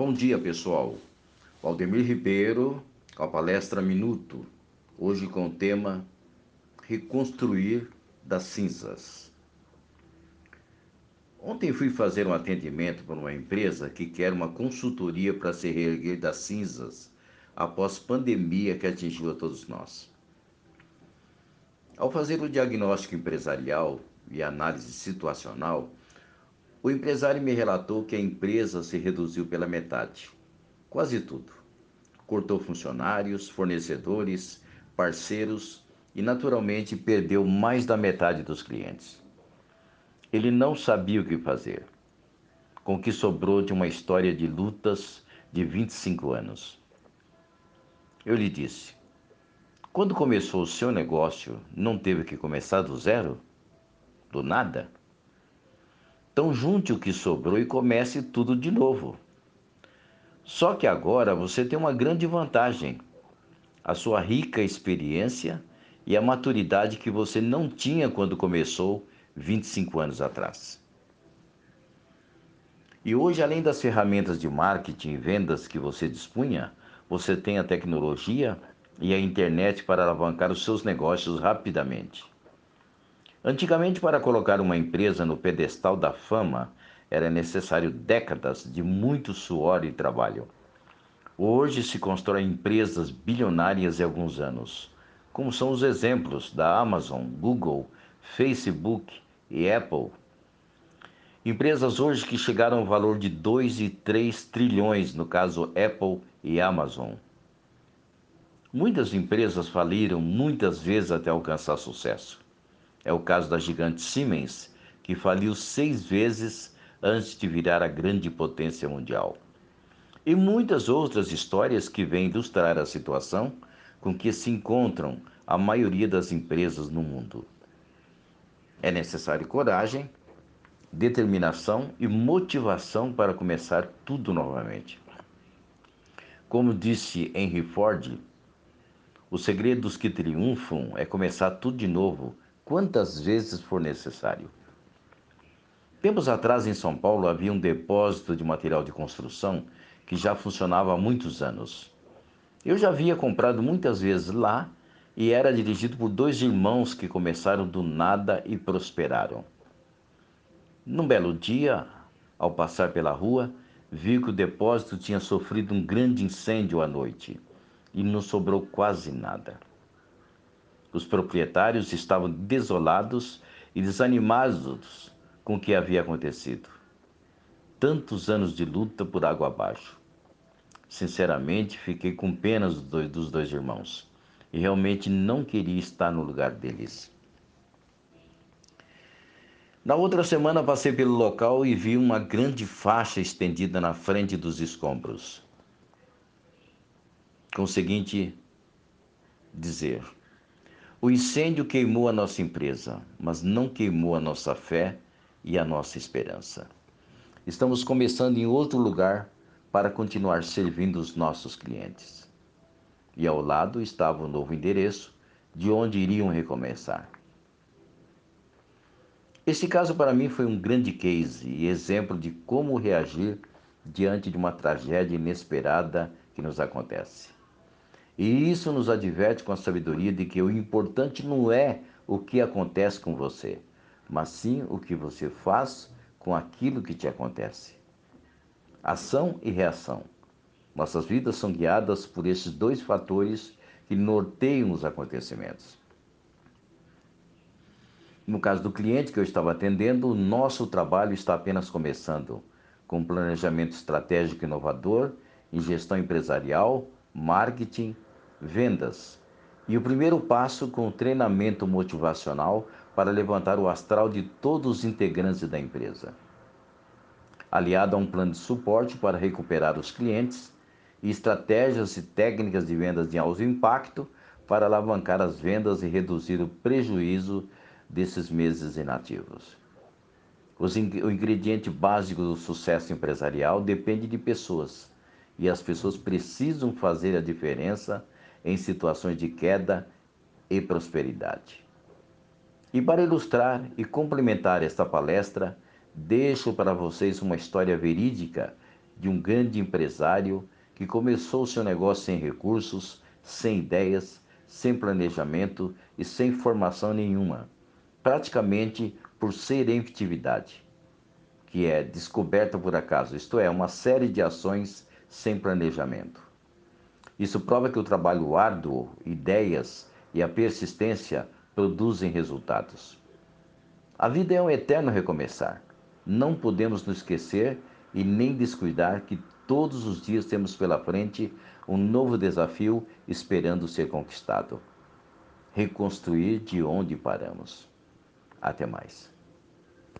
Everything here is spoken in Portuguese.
Bom dia, pessoal. Valdemir Ribeiro, com a palestra Minuto, hoje com o tema Reconstruir das Cinzas. Ontem fui fazer um atendimento para uma empresa que quer uma consultoria para se reerguer das cinzas após pandemia que atingiu a todos nós. Ao fazer o diagnóstico empresarial e análise situacional, o empresário me relatou que a empresa se reduziu pela metade, quase tudo. Cortou funcionários, fornecedores, parceiros e, naturalmente, perdeu mais da metade dos clientes. Ele não sabia o que fazer, com o que sobrou de uma história de lutas de 25 anos. Eu lhe disse: quando começou o seu negócio, não teve que começar do zero? Do nada? Então junte o que sobrou e comece tudo de novo. Só que agora você tem uma grande vantagem: a sua rica experiência e a maturidade que você não tinha quando começou 25 anos atrás. E hoje, além das ferramentas de marketing e vendas que você dispunha, você tem a tecnologia e a internet para alavancar os seus negócios rapidamente. Antigamente, para colocar uma empresa no pedestal da fama, era necessário décadas de muito suor e trabalho. Hoje se constroem empresas bilionárias em alguns anos, como são os exemplos da Amazon, Google, Facebook e Apple. Empresas hoje que chegaram ao valor de 2 e 3 trilhões, no caso Apple e Amazon. Muitas empresas faliram muitas vezes até alcançar sucesso. É o caso da gigante Siemens, que faliu seis vezes antes de virar a grande potência mundial. E muitas outras histórias que vêm ilustrar a situação com que se encontram a maioria das empresas no mundo. É necessário coragem, determinação e motivação para começar tudo novamente. Como disse Henry Ford, o segredo dos que triunfam é começar tudo de novo quantas vezes for necessário. Tempos atrás, em São Paulo, havia um depósito de material de construção que já funcionava há muitos anos. Eu já havia comprado muitas vezes lá e era dirigido por dois irmãos que começaram do nada e prosperaram. Num belo dia, ao passar pela rua, vi que o depósito tinha sofrido um grande incêndio à noite e não sobrou quase nada. Os proprietários estavam desolados e desanimados com o que havia acontecido. Tantos anos de luta por água abaixo. Sinceramente, fiquei com pena dos dois, irmãos e realmente não queria estar no lugar deles. Na outra semana, passei pelo local e vi uma grande faixa estendida na frente dos escombros. Com o seguinte dizer: o incêndio queimou a nossa empresa, mas não queimou a nossa fé e a nossa esperança. Estamos começando em outro lugar para continuar servindo os nossos clientes. E ao lado estava o novo endereço de onde iriam recomeçar. Esse caso para mim foi um grande case e exemplo de como reagir diante de uma tragédia inesperada que nos acontece. E isso nos adverte com a sabedoria de que o importante não é o que acontece com você, mas sim o que você faz com aquilo que te acontece. Ação e reação. Nossas vidas são guiadas por esses dois fatores que norteiam os acontecimentos. No caso do cliente que eu estava atendendo, o nosso trabalho está apenas começando, com planejamento estratégico inovador em gestão empresarial, marketing, vendas. E o primeiro passo com o treinamento motivacional para levantar o astral de todos os integrantes da empresa. Aliado a um plano de suporte para recuperar os clientes e estratégias e técnicas de vendas de alto impacto para alavancar as vendas e reduzir o prejuízo desses meses inativos. O ingrediente básico do sucesso empresarial depende de pessoas, e as pessoas precisam fazer a diferença em situações de queda e prosperidade. E para ilustrar e complementar esta palestra, deixo para vocês uma história verídica de um grande empresário que começou seu negócio sem recursos, sem ideias, sem planejamento e sem formação nenhuma, praticamente por serendipidade, que é descoberta por acaso, isto é, uma série de ações sem planejamento. Isso prova que o trabalho árduo, ideias e a persistência produzem resultados. A vida é um eterno recomeçar. Não podemos nos esquecer e nem descuidar que todos os dias temos pela frente um novo desafio esperando ser conquistado. Reconstruir de onde paramos. Até mais.